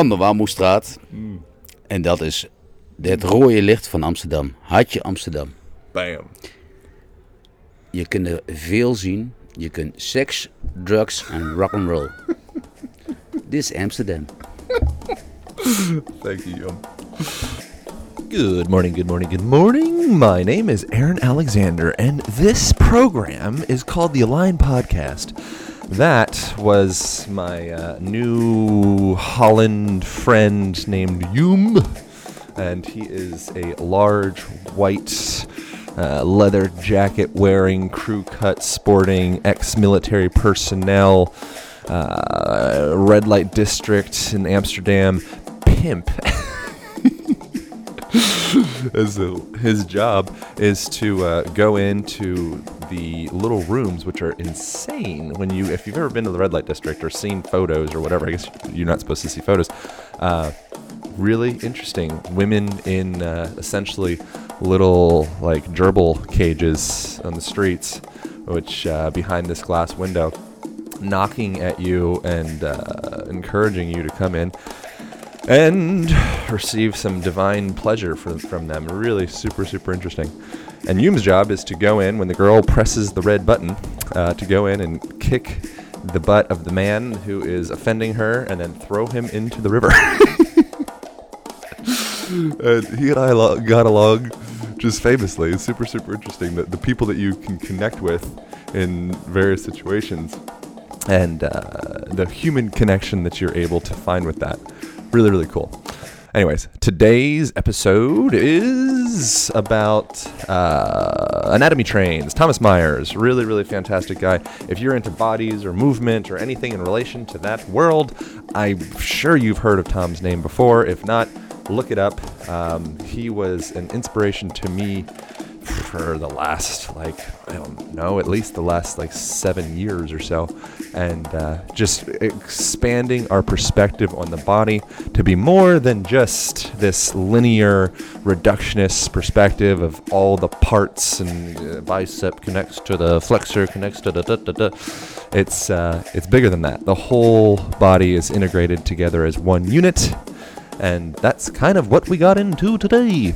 Ander Warmoestraat. En dat is het rode licht van Amsterdam. Hartje Amsterdam. Bam. Je kunt er veel zien. Je kunt seks, drugs en rock'n'roll. Dit is Amsterdam. Thank you. Good morning, good morning, good morning. My name is Aaron Alexander, and this program is called the Align Podcast. That was my uh, new Holland friend named Yum, and he is a large white uh, leather jacket wearing, crew cut sporting, ex military personnel, uh, red light district in Amsterdam pimp. His job is to uh, go into the little rooms, which are insane. When you, if you've ever been to the red light district or seen photos or whatever, I guess you're not supposed to see photos. Uh, really interesting. Women in uh, essentially little like gerbil cages on the streets, which uh, behind this glass window, knocking at you and uh, encouraging you to come in and receive some divine pleasure from, from them. Really super, super interesting. And Yum's job is to go in when the girl presses the red button, uh, to go in and kick the butt of the man who is offending her and then throw him into the river. and he and I lo- got along just famously. It's super, super interesting that the people that you can connect with in various situations and uh, the human connection that you're able to find with that. Really, really cool. Anyways, today's episode is about uh, anatomy trains. Thomas Myers, really, really fantastic guy. If you're into bodies or movement or anything in relation to that world, I'm sure you've heard of Tom's name before. If not, look it up. Um, he was an inspiration to me for the last like I don't know, at least the last like seven years or so, and uh, just expanding our perspective on the body to be more than just this linear reductionist perspective of all the parts and uh, bicep connects to the flexor connects to the da da da. It's uh, it's bigger than that. The whole body is integrated together as one unit, and that's kind of what we got into today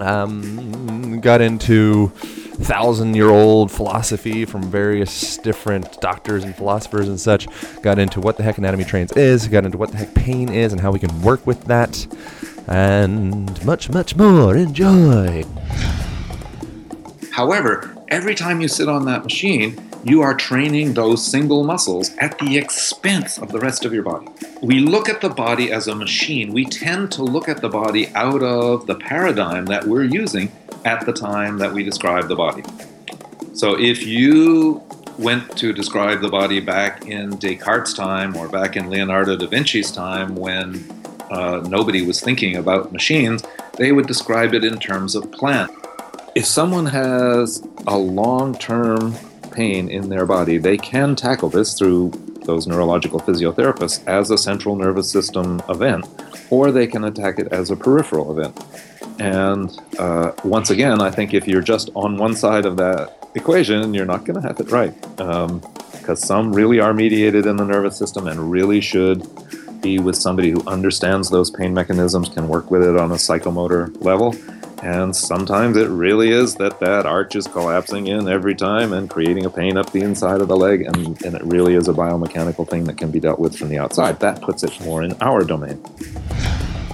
um, got into thousand year old philosophy from various different doctors and philosophers and such. Got into what the heck anatomy trains is, got into what the heck pain is and how we can work with that, and much, much more. Enjoy. However, every time you sit on that machine, you are training those single muscles at the expense of the rest of your body. We look at the body as a machine. We tend to look at the body out of the paradigm that we're using at the time that we describe the body. So if you went to describe the body back in Descartes' time or back in Leonardo da Vinci's time when uh, nobody was thinking about machines, they would describe it in terms of plan. If someone has a long term pain in their body, they can tackle this through those neurological physiotherapists as a central nervous system event, or they can attack it as a peripheral event. And uh, once again, I think if you're just on one side of that equation, you're not going to have it right. Because some really are mediated in the nervous system and really should be with somebody who understands those pain mechanisms, can work with it on a psychomotor level. And sometimes it really is that that arch is collapsing in every time and creating a pain up the inside of the leg. And, and it really is a biomechanical thing that can be dealt with from the outside. That puts it more in our domain.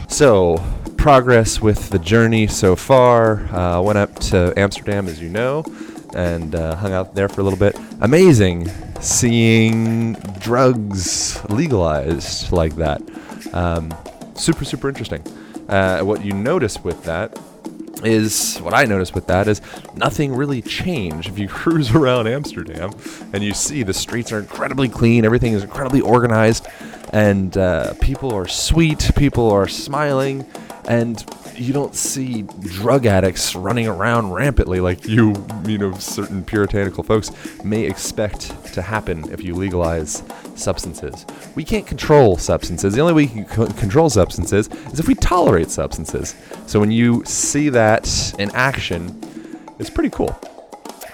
So, progress with the journey so far. Uh, went up to Amsterdam, as you know, and uh, hung out there for a little bit. Amazing seeing drugs legalized like that. Um, super, super interesting. Uh, what you notice with that is what I noticed with that is nothing really changed. If you cruise around Amsterdam and you see the streets are incredibly clean, everything is incredibly organized, and uh, people are sweet, people are smiling, and you don't see drug addicts running around rampantly like you, you know, certain puritanical folks may expect to happen if you legalize substances. We can't control substances. The only way you can co- control substances is if we tolerate substances. So when you see that in action, it's pretty cool.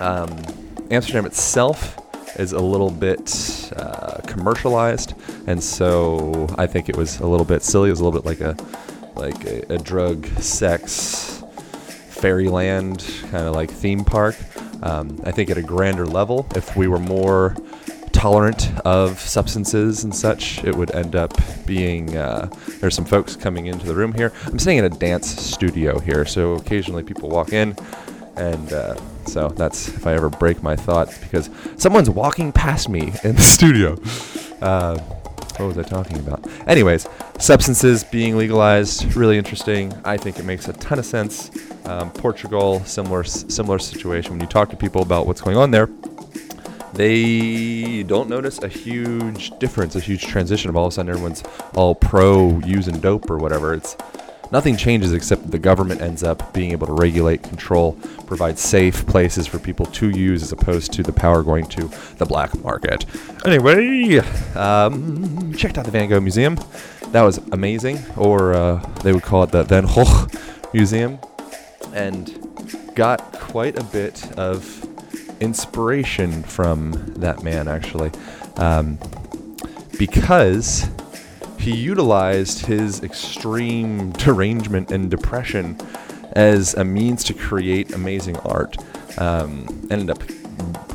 Um, Amsterdam itself is a little bit uh, commercialized, and so I think it was a little bit silly. It was a little bit like a like a, a drug, sex, fairyland kind of like theme park. Um, I think at a grander level, if we were more tolerant of substances and such, it would end up being. Uh, there's some folks coming into the room here. I'm sitting in a dance studio here, so occasionally people walk in, and uh, so that's if I ever break my thoughts because someone's walking past me in the studio. Uh, what was I talking about? Anyways, substances being legalized, really interesting. I think it makes a ton of sense. Um, Portugal, similar similar situation. When you talk to people about what's going on there, they don't notice a huge difference, a huge transition of all of a sudden everyone's all pro using dope or whatever. It's nothing changes except the government ends up being able to regulate, control, provide safe places for people to use as opposed to the power going to the black market. Anyway, um, checked out the Van Gogh Museum. That was amazing, or uh, they would call it the Van Gogh Museum, and got quite a bit of inspiration from that man actually, um, because he utilized his extreme derangement and depression as a means to create amazing art. Um, ended up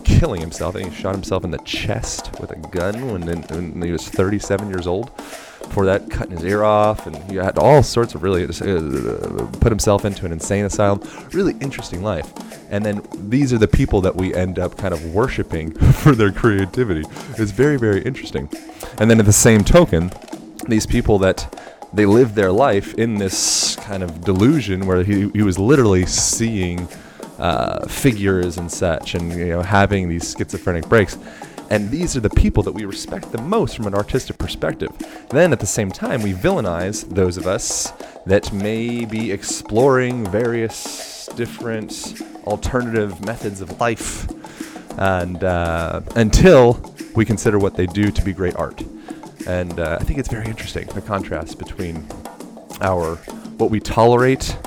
killing himself. I think he shot himself in the chest with a gun when, when he was 37 years old. Before that, cutting his ear off, and he had all sorts of really uh, put himself into an insane asylum. Really interesting life. And then these are the people that we end up kind of worshiping for their creativity. It's very, very interesting. And then at the same token, these people that they lived their life in this kind of delusion where he, he was literally seeing uh, figures and such and you know having these schizophrenic breaks. And these are the people that we respect the most from an artistic perspective. Then at the same time we villainize those of us that may be exploring various different alternative methods of life. And uh, until we consider what they do to be great art and uh, I think it's very interesting the contrast between our what we tolerate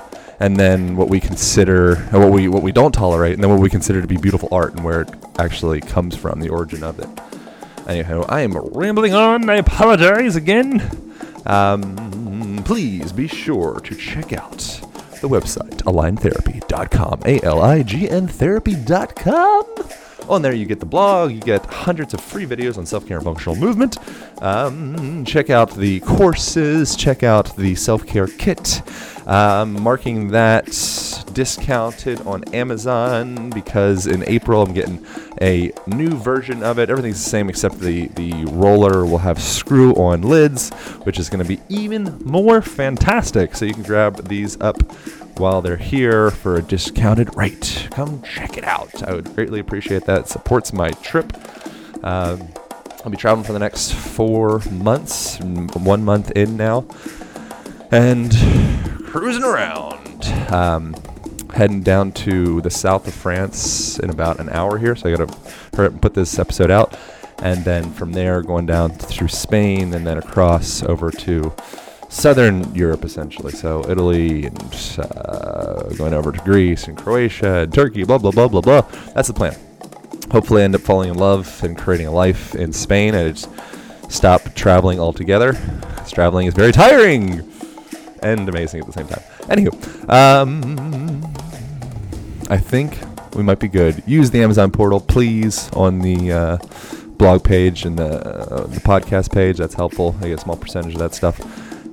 and then what we consider what we what we don't tolerate and then what we consider to be beautiful art and where it actually comes from the origin of it. Anyhow i am rambling on. I apologize again. Um, please be sure to check out the website aligntherapy.com a-l-i-g-n therapy.com on there, you get the blog, you get hundreds of free videos on self care and functional movement. Um, check out the courses, check out the self care kit. Um, marking that discounted on Amazon because in April I'm getting a new version of it. Everything's the same except the, the roller will have screw on lids, which is going to be even more fantastic. So you can grab these up while they're here for a discounted rate. Come check it out. I would greatly appreciate that. It supports my trip. Um, I'll be traveling for the next four months, one month in now, and cruising around. Um, heading down to the south of France in about an hour here, so I got to hurry up and put this episode out. And then from there, going down through Spain and then across over to southern Europe, essentially. So Italy and uh, going over to Greece and Croatia and Turkey, blah, blah, blah, blah, blah. That's the plan. Hopefully, I end up falling in love and creating a life in Spain. I just stop traveling altogether. Traveling is very tiring and amazing at the same time. Anywho, um, I think we might be good. Use the Amazon portal, please, on the uh, blog page and the, uh, the podcast page. That's helpful. I get a small percentage of that stuff.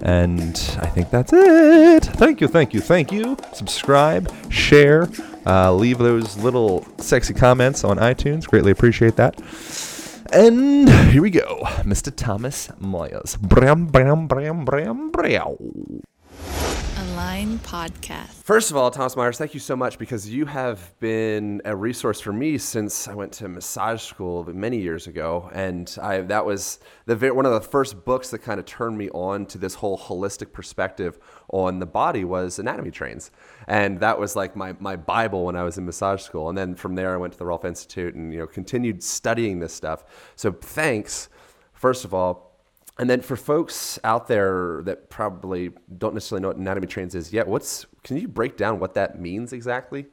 And I think that's it. Thank you, thank you, thank you. Subscribe, share, uh, leave those little sexy comments on iTunes. Greatly appreciate that. And here we go, Mr. Thomas Myers. Bram, bram, bram, bram, bram. Podcast. First of all, Thomas Myers, thank you so much because you have been a resource for me since I went to massage school many years ago, and I that was the one of the first books that kind of turned me on to this whole holistic perspective on the body was Anatomy Trains, and that was like my my bible when I was in massage school, and then from there I went to the Rolf Institute and you know continued studying this stuff. So thanks, first of all. And then for folks out there that probably don't necessarily know what anatomy trains is yet, what's can you break down what that means exactly?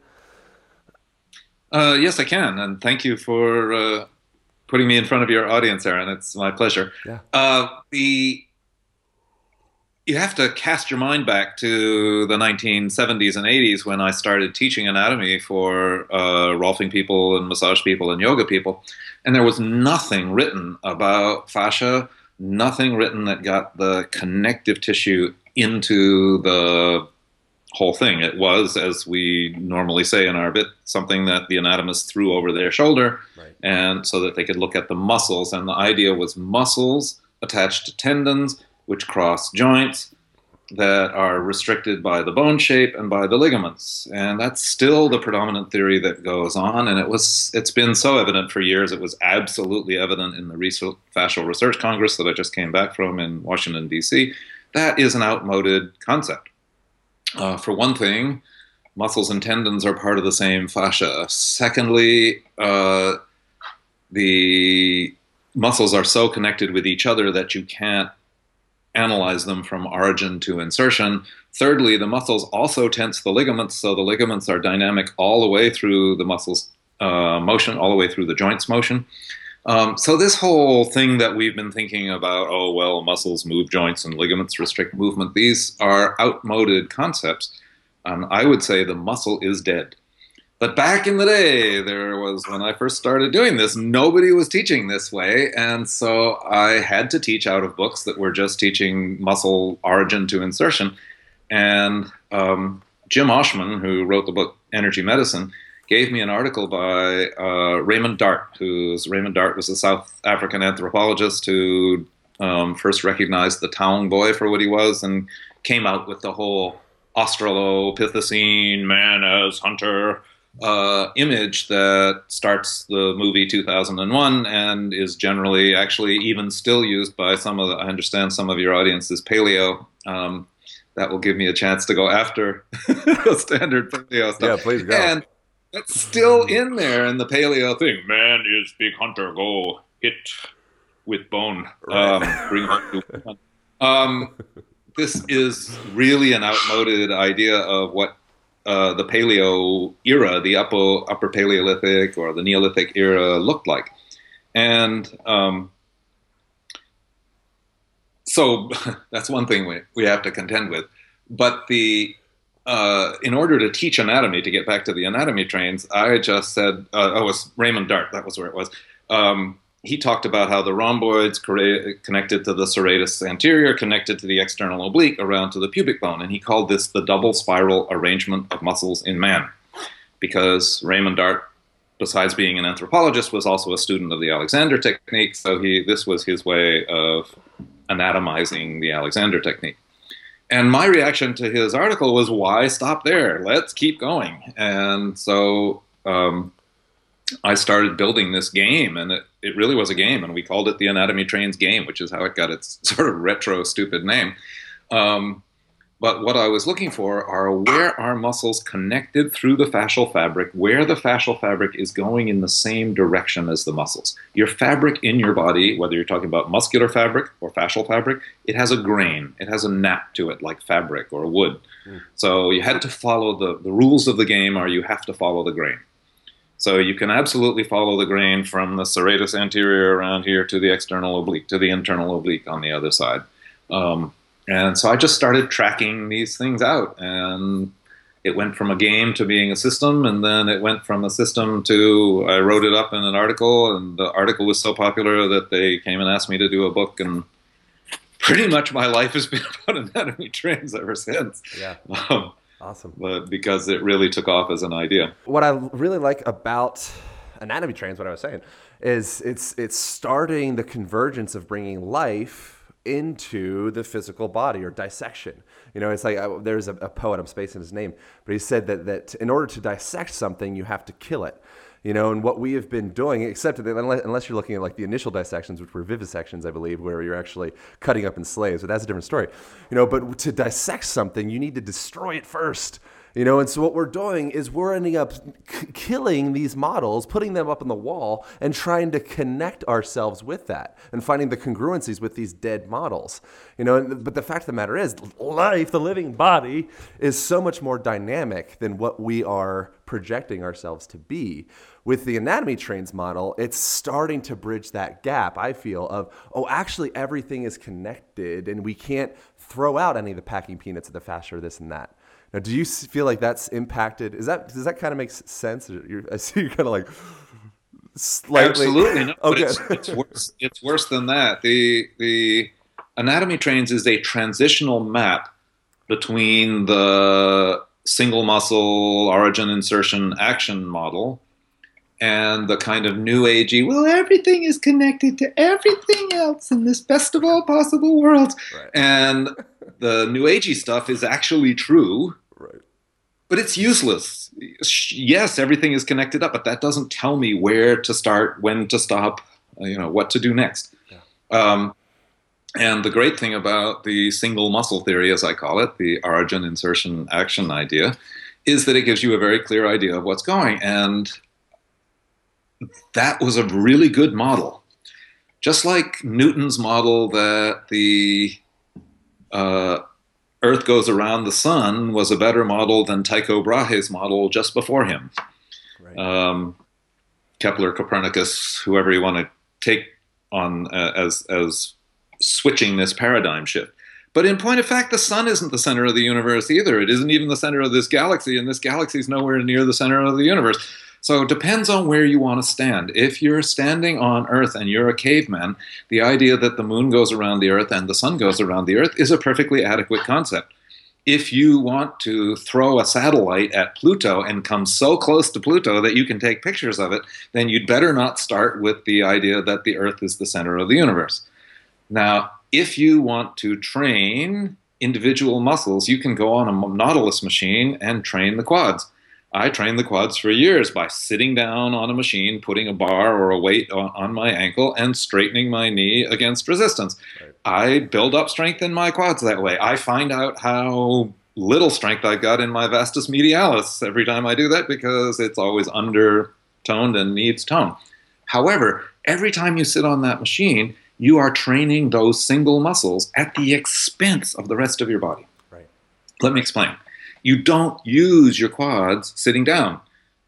Uh, yes, I can, and thank you for uh, putting me in front of your audience, Aaron. It's my pleasure. Yeah. Uh, the you have to cast your mind back to the 1970s and 80s when I started teaching anatomy for uh, Rolfing people and massage people and yoga people, and there was nothing written about fascia, nothing written that got the connective tissue into the whole thing. It was, as we normally say in our bit, something that the anatomist threw over their shoulder, Right. and so that they could look at the muscles. And the idea was muscles attached to tendons, which cross joints that are restricted by the bone shape and by the ligaments. And that's still the predominant theory that goes on. And it was it's been so evident for years. It was absolutely evident in the Fascial Research Congress that I just came back from in Washington D.C. That is an outmoded concept. Uh, for one thing, muscles and tendons are part of the same fascia. Secondly, uh, the muscles are so connected with each other that you can't analyze them from origin to insertion. Thirdly, the muscles also tense the ligaments, so the ligaments are dynamic all the way through the muscles uh, motion, all the way through the joints motion. Um, so this whole thing that we've been thinking about, oh well, muscles move joints and ligaments restrict movement. These are outmoded concepts. Um, I would say the muscle is dead. But back in the day, there was when I first started doing this, nobody was teaching this way, and so I had to teach out of books that were just teaching muscle origin to insertion. And um, Jim Oschman, who wrote the book Energy Medicine, gave me an article by uh, Raymond Dart, who's Raymond Dart was a South African anthropologist who um, first recognized the Taung boy for what he was and came out with the whole Australopithecine man as hunter uh, image that starts the movie 2001 and is generally actually even still used by some of the, I understand some of your audience is paleo. Um, that will give me a chance to go after the standard paleo stuff. Yeah, please go. And that's still in there in the paleo thing. Man is big hunter, go hit with bone. Um, bring um, this is really an outmoded idea of what uh, the Paleo era, the upper upper Paleolithic or the Neolithic era looked like, and um, so that's one thing we we have to contend with. But the uh, in order to teach anatomy, to get back to the anatomy trains, I just said, uh, oh, it was Raymond Dart, that was where it was. Um, he talked about how the rhomboids connected to the serratus anterior, connected to the external oblique, around to the pubic bone. And he called this the double spiral arrangement of muscles in man. Because Raymond Dart, besides being an anthropologist, was also a student of the Alexander technique. So he, this was his way of anatomizing the Alexander technique. And my reaction to his article was, why stop there? Let's keep going. And so um, I started building this game, and it, it really was a game, and we called it the Anatomy Trains game, which is how it got its sort of retro, stupid name. Um, but what I was looking for are where are muscles connected through the fascial fabric, where the fascial fabric is going in the same direction as the muscles. Your fabric in your body, whether you're talking about muscular fabric or fascial fabric, it has a grain, it has a nap to it, like fabric or wood. So you had to follow the, the rules of the game, or you have to follow the grain. So you can absolutely follow the grain from the serratus anterior around here to the external oblique, to the internal oblique on the other side. Um, and so I just started tracking these things out. And it went from a game to being a system. And then it went from a system to I wrote it up in an article. And the article was so popular that they came and asked me to do a book. And pretty much my life has been about anatomy trains ever since. Yeah. Um, Awesome. but because it really took off as an idea. What I really like about anatomy trains, what I was saying, is it's it's starting the convergence of bringing life into the physical body or dissection. You know, it's like uh, there's a, a poet, I'm spacing his name, but he said that, that in order to dissect something, you have to kill it you know, and what we have been doing, except that unless, unless, you're looking at like the initial dissections, which were vivisections, I believe, where you're actually cutting up in slaves, but that's a different story, you know. But to dissect something, you need to destroy it first. You know, and so what we're doing is we're ending up killing these models, putting them up on the wall, and trying to connect ourselves with that and finding the congruencies with these dead models. You know, but the fact of the matter is, life, the living body, is so much more dynamic than what we are projecting ourselves to be. With the anatomy trains model, it's starting to bridge that gap, I feel, of, oh, actually, everything is connected and we can't throw out any of the packing peanuts of the faster this and that. Now, do you feel like that's impacted? Is that does that kind of make sense? You're, I see you're kind of like slightly. Absolutely, no, okay. It's, it's, worse. It's worse than that. The the anatomy trains is a transitional map between the single muscle origin insertion action model and the kind of new agey well everything is connected to everything else in this best of all possible worlds right. and the new agey stuff is actually true right but it's useless yes everything is connected up but that doesn't tell me where to start when to stop you know what to do next yeah. um, and the great thing about the single muscle theory as i call it the origin insertion action idea is that it gives you a very clear idea of what's going and that was a really good model. Just like Newton's model that the uh, Earth goes around the sun was a better model than Tycho Brahe's model just before him. Right. Um, Kepler, Copernicus, whoever you want to take on uh, as as switching this paradigm shift. But in point of fact, the sun isn't the center of the universe either. It isn't even the center of this galaxy, and this galaxy is nowhere near the center of the universe. So it depends on where you want to stand. If you're standing on Earth and you're a caveman, the idea that the moon goes around the Earth and the sun goes around the Earth is a perfectly adequate concept. If you want to throw a satellite at Pluto and come so close to Pluto that you can take pictures of it, then you'd better not start with the idea that the Earth is the center of the universe. Now, if you want to train individual muscles, you can go on a Nautilus machine and train the quads. I trained the quads for years by sitting down on a machine, putting a bar or a weight on, on my ankle, and straightening my knee against resistance. Right. I build up strength in my quads that way. I find out how little strength I've got in my vastus medialis every time I do that because it's always undertoned and needs tone. However, every time you sit on that machine, you are training those single muscles at the expense of the rest of your body. Right. Let me explain you don't use your quads sitting down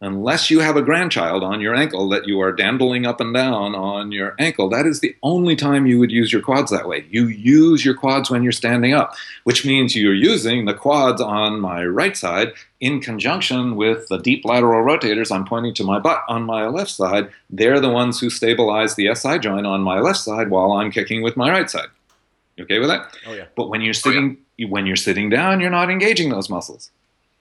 unless you have a grandchild on your ankle that you are dandling up and down on your ankle. That is the only time you would use your quads that way. You use your quads when you're standing up, which means you're using the quads on my right side in conjunction with the deep lateral rotators. I'm pointing to my butt on my left side. They're the ones who stabilize the SI joint on my left side while I'm kicking with my right side. You okay with that? Oh yeah. But when you're sitting oh, yeah. when you're sitting down, you're not engaging those muscles.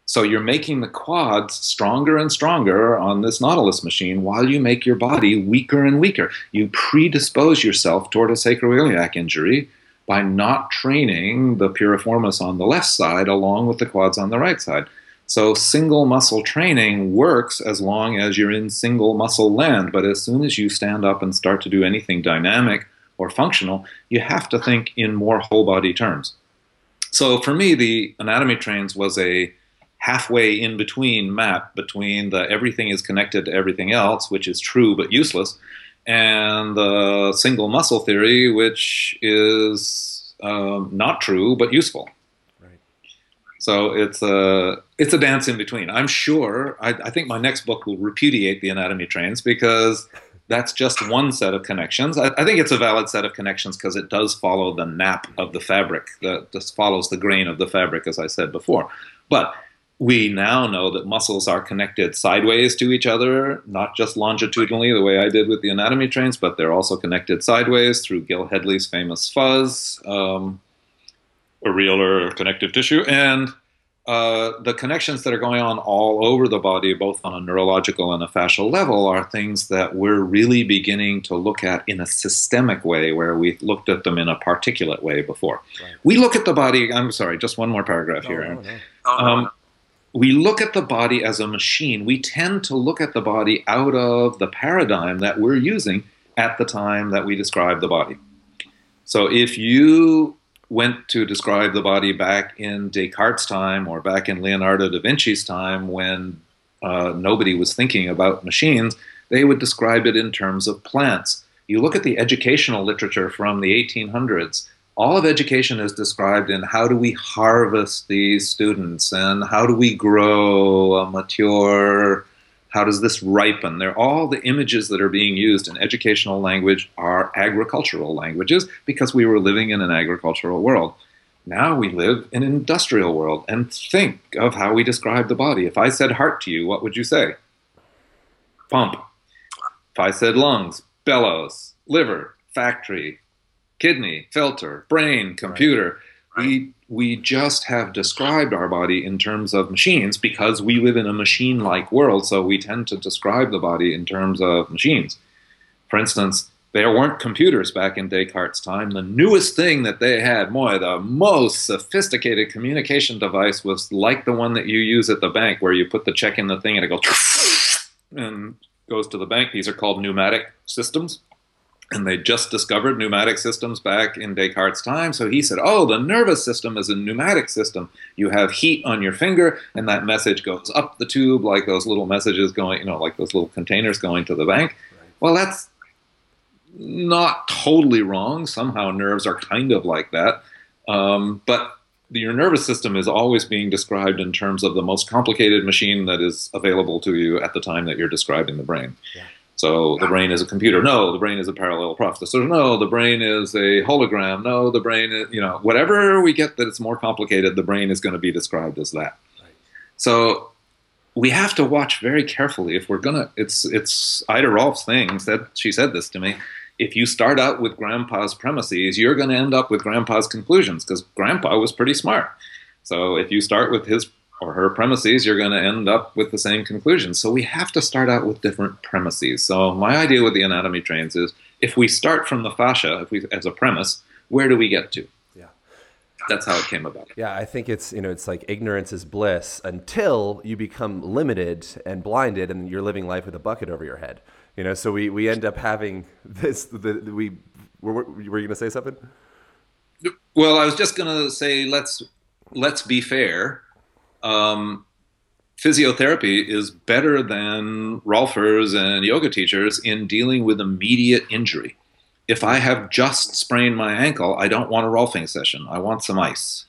So you're making the quads stronger and stronger on this Nautilus machine while you make your body weaker and weaker. You predispose yourself toward a sacroiliac injury by not training the piriformis on the left side along with the quads on the right side. So single muscle training works as long as you're in single muscle land, but as soon as you stand up and start to do anything dynamic or functional, you have to think in more whole body terms. So for me, the anatomy trains was a halfway in between map between the everything is connected to everything else, which is true but useless, and the single muscle theory, which is um, not true but useful. Right. So it's a it's a dance in between. I'm sure. I, I think my next book will repudiate the anatomy trains because that's just one set of connections. I, I think it's a valid set of connections because it does follow the nap of the fabric, that just follows the grain of the fabric, as I said before. But we now know that muscles are connected sideways to each other, not just longitudinally, the way I did with the anatomy trains, but they're also connected sideways through Gil Hedley's famous fuzz, um, areolar connective tissue. And uh, the connections that are going on all over the body, both on a neurological and a fascial level, are things that we're really beginning to look at in a systemic way, where we've looked at them in a particulate way before. Right. We look at the body. I'm sorry, just one more paragraph no, here. No, no. Um, we look at the body as a machine. We tend to look at the body out of the paradigm that we're using at the time that we describe the body. So if you went to describe the body back in Descartes' time or back in Leonardo da Vinci's time when uh, nobody was thinking about machines, they would describe it in terms of plants. You look at the educational literature from the 1800s, all of education is described in how do we harvest these students and how do we grow a mature how does this ripen? They're all the images that are being used in educational language are agricultural languages because we were living in an agricultural world. Now we live in an industrial world and think of how we describe the body. If I said heart to you, what would you say? Pump. If I said lungs, bellows, liver, factory, kidney, filter, brain, computer, right. Right. we we just have described our body in terms of machines because we live in a machine like world, so we tend to describe the body in terms of machines. For instance, there weren't computers back in Descartes' time. The newest thing that they had, boy, the most sophisticated communication device was like the one that you use at the bank where you put the check in the thing and it goes and goes to the bank. These are called pneumatic systems and they just discovered pneumatic systems back in Descartes' time. So he said, Oh, the nervous system is a pneumatic system. You have heat on your finger, and that message goes up the tube like those little messages going, you know, like those little containers going to the bank. Right. Well, that's not totally wrong. Somehow nerves are kind of like that. Um, but your nervous system is always being described in terms of the most complicated machine that is available to you at the time that you're describing the brain. Yeah. So the brain is a computer. No, the brain is a parallel processor. No, the brain is a hologram. No, the brain is, you know, whatever we get that it's more complicated, the brain is going to be described as that. Right. So we have to watch very carefully if we're gonna. It's it's Ida Rolf's thing. Said she said this to me. If you start out with Grandpa's premises, you're going to end up with Grandpa's conclusions because Grandpa was pretty smart. So if you start with his or her premises, you're going to end up with the same conclusion. So we have to start out with different premises. So my idea with the anatomy trains is if we start from the fascia, if we as a premise, where do we get to? Yeah. That's how it came about. Yeah, I think it's you know it's like ignorance is bliss until you become limited and blinded, and you're living life with a bucket over your head. You know, so we we end up having this. The, the we were, were you going to say something? Well, I was just going to say let's let's be fair um, physiotherapy is better than Rolfers and yoga teachers in dealing with immediate injury. If I have just sprained my ankle, I don't want a Rolfing session. I want some ice.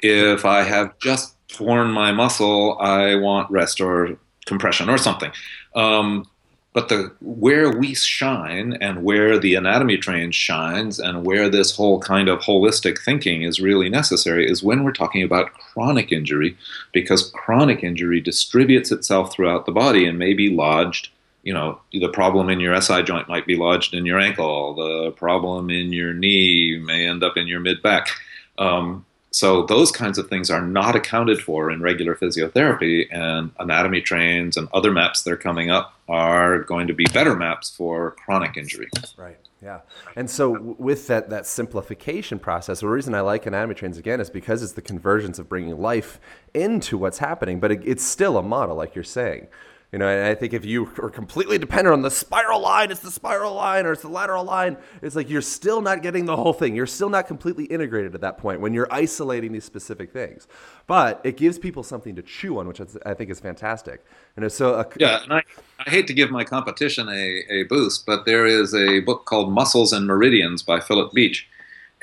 If I have just torn my muscle, I want rest or compression or something. Um, but the where we shine and where the anatomy train shines and where this whole kind of holistic thinking is really necessary is when we're talking about chronic injury, because chronic injury distributes itself throughout the body and may be lodged. You know, the problem in your SI joint might be lodged in your ankle. The problem in your knee may end up in your mid back. Um, so those kinds of things are not accounted for in regular physiotherapy, and anatomy trains and other maps that are coming up are going to be better maps for chronic injury. Right. Yeah. And so with that that simplification process, the reason I like anatomy trains again is because it's the convergence of bringing life into what's happening, but it, it's still a model, like you're saying. You know, and I think if you are completely dependent on the spiral line, it's the spiral line or it's the lateral line, it's like you're still not getting the whole thing. You're still not completely integrated at that point when you're isolating these specific things. But it gives people something to chew on, which I think is fantastic. And so, a, yeah, and I, I hate to give my competition a, a boost, but there is a book called Muscles and Meridians by Philip Beach.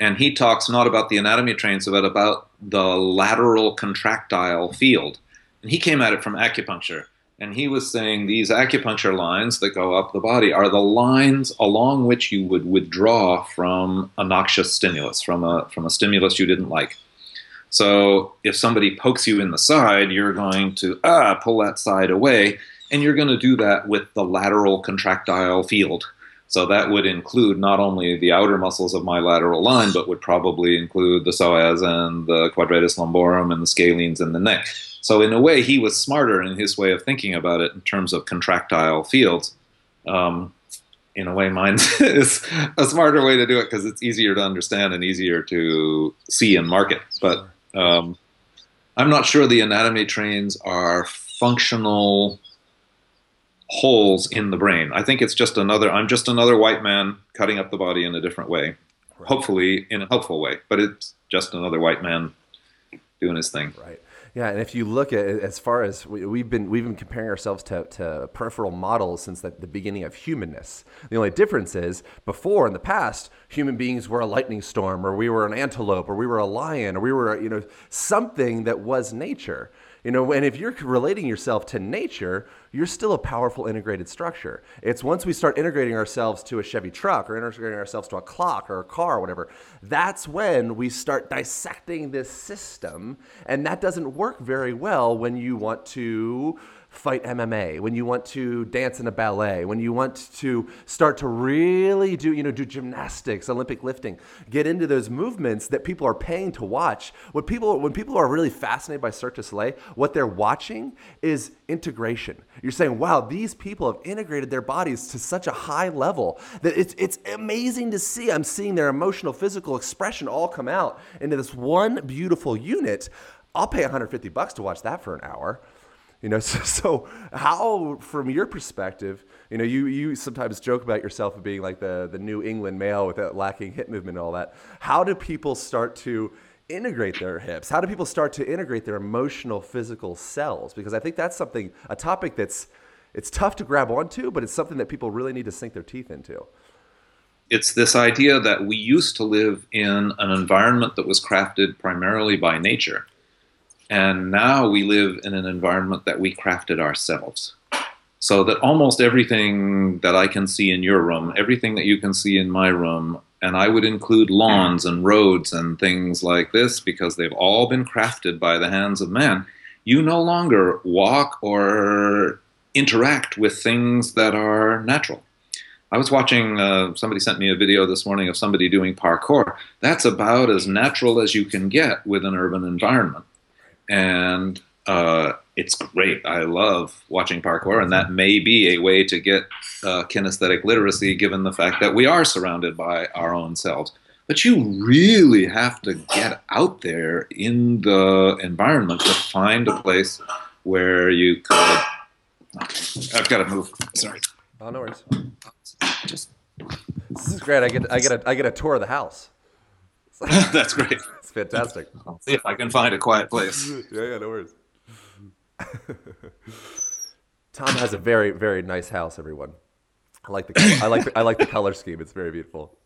And he talks not about the anatomy trains, but about the lateral contractile field. And he came at it from acupuncture and he was saying these acupuncture lines that go up the body are the lines along which you would withdraw from a noxious stimulus, from a, from a stimulus you didn't like. So if somebody pokes you in the side, you're going to ah, pull that side away, and you're going to do that with the lateral contractile field. So that would include not only the outer muscles of my lateral line, but would probably include the psoas and the quadratus lumborum and the scalenes in the neck. So in a way, he was smarter in his way of thinking about it in terms of contractile fields. Um, in a way, mine is a smarter way to do it because it's easier to understand and easier to see and market. But um, I'm not sure the anatomy trains are functional holes in the brain. I think it's just another. I'm just another white man cutting up the body in a different way, right. hopefully in a helpful way. But it's just another white man doing his thing. Right. Yeah, and if you look at as far as we, have been we've been comparing ourselves to, to peripheral models since the, the, beginning of humanness. The only difference is before in the past, human beings were a lightning storm, or we were an antelope, or we were a lion, or we were you know something that was nature. You know, and if you're relating yourself to nature, you're still a powerful integrated structure. It's once we start integrating ourselves to a Chevy truck or integrating ourselves to a clock or a car or whatever, that's when we start dissecting this system. And that doesn't work very well when you want to fight MMA, when you want to dance in a ballet, when you want to start to really do, you know, do gymnastics, Olympic lifting, get into those movements that people are paying to watch. What people, when people are really fascinated by Cirque du Soleil, what they're watching is integration. You're saying, wow, these people have integrated their bodies to such a high level that it's, it's amazing to see. I'm seeing their emotional, physical expression all come out into this one beautiful unit. I'll pay 150 bucks to watch that for an hour. You know, so, so, how, from your perspective, you know, you, you sometimes joke about yourself being like the, the New England male with that lacking hip movement and all that. How do people start to integrate their hips? How do people start to integrate their emotional, physical selves? Because I think that's something, a topic that's, it's tough to grab onto, but it's something that people really need to sink their teeth into. It's this idea that we used to live in an environment that was crafted primarily by nature and now we live in an environment that we crafted ourselves. So that almost everything that I can see in your room, everything that you can see in my room, and I would include lawns and roads and things like this because they've all been crafted by the hands of man. You no longer walk or interact with things that are natural. I was watching, uh, somebody sent me a video this morning of somebody doing parkour. That's about as natural as you can get with an urban environment and uh, it's great. I love watching parkour, and that may be a way to get uh, kinesthetic literacy, given the fact that we are surrounded by our own selves. But you really have to get out there in the environment to find a place where you could. I've got to move. Sorry. Oh, no worries. Just. This is great. I get I get a I get a tour of the house. That's great. It's fantastic. I'll see if I can find a quiet place. yeah, yeah, no worries. Tom has a very, very nice house. Everyone, I like the, color, I like, the, I like the color scheme. It's very beautiful.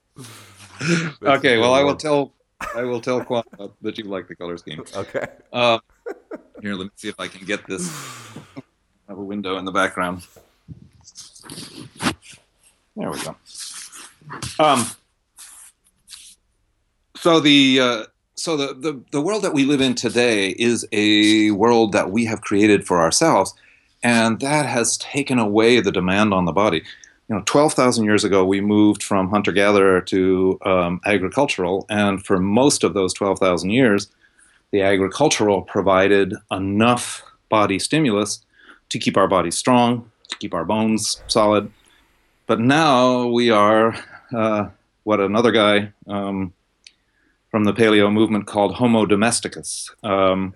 okay, well, I will tell, I will tell Quan that you like the color scheme. Okay. Uh, here, let me see if I can get this. I have a window in the background. There we go. Um, so the uh, so the, the the world that we live in today is a world that we have created for ourselves, and that has taken away the demand on the body. You know, twelve thousand years ago, we moved from hunter gatherer to um, agricultural, and for most of those twelve thousand years, the agricultural provided enough body stimulus to keep our bodies strong, to keep our bones solid. But now we are uh, what another guy. Um, from the paleo movement called Homo domesticus. Um,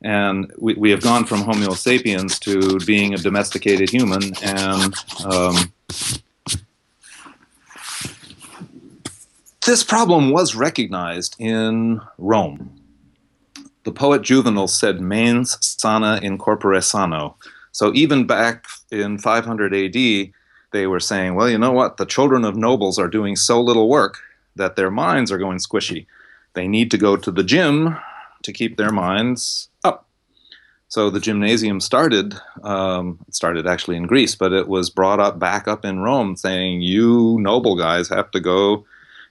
and we, we have gone from Homo sapiens to being a domesticated human. And um, this problem was recognized in Rome. The poet Juvenal said, mens sana in corpore sano. So even back in 500 AD, they were saying, well, you know what? The children of nobles are doing so little work that their minds are going squishy. They need to go to the gym to keep their minds up. So the gymnasium started, um, it started actually in Greece, but it was brought up back up in Rome saying, you noble guys have to go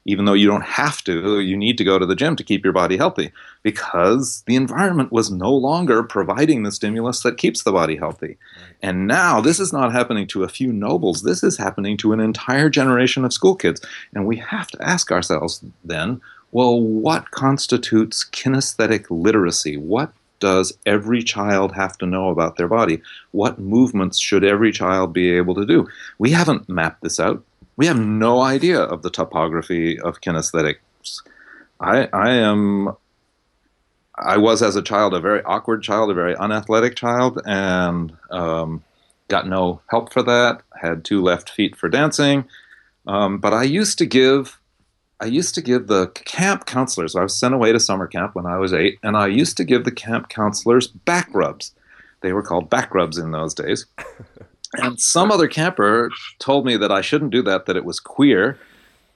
even though you don't have to, you need to go to the gym to keep your body healthy because the environment was no longer providing the stimulus that keeps the body healthy. And now this is not happening to a few nobles, this is happening to an entire generation of school kids. And we have to ask ourselves then well, what constitutes kinesthetic literacy? What does every child have to know about their body? What movements should every child be able to do? We haven't mapped this out we have no idea of the topography of kinesthetics. I, I am, I was as a child a very awkward child, a very unathletic child, and um, got no help for that. Had two left feet for dancing, um, but I used to give, I used to give the camp counselors. I was sent away to summer camp when I was eight, and I used to give the camp counselors back rubs. They were called back rubs in those days. And some other camper told me that I shouldn't do that, that it was queer.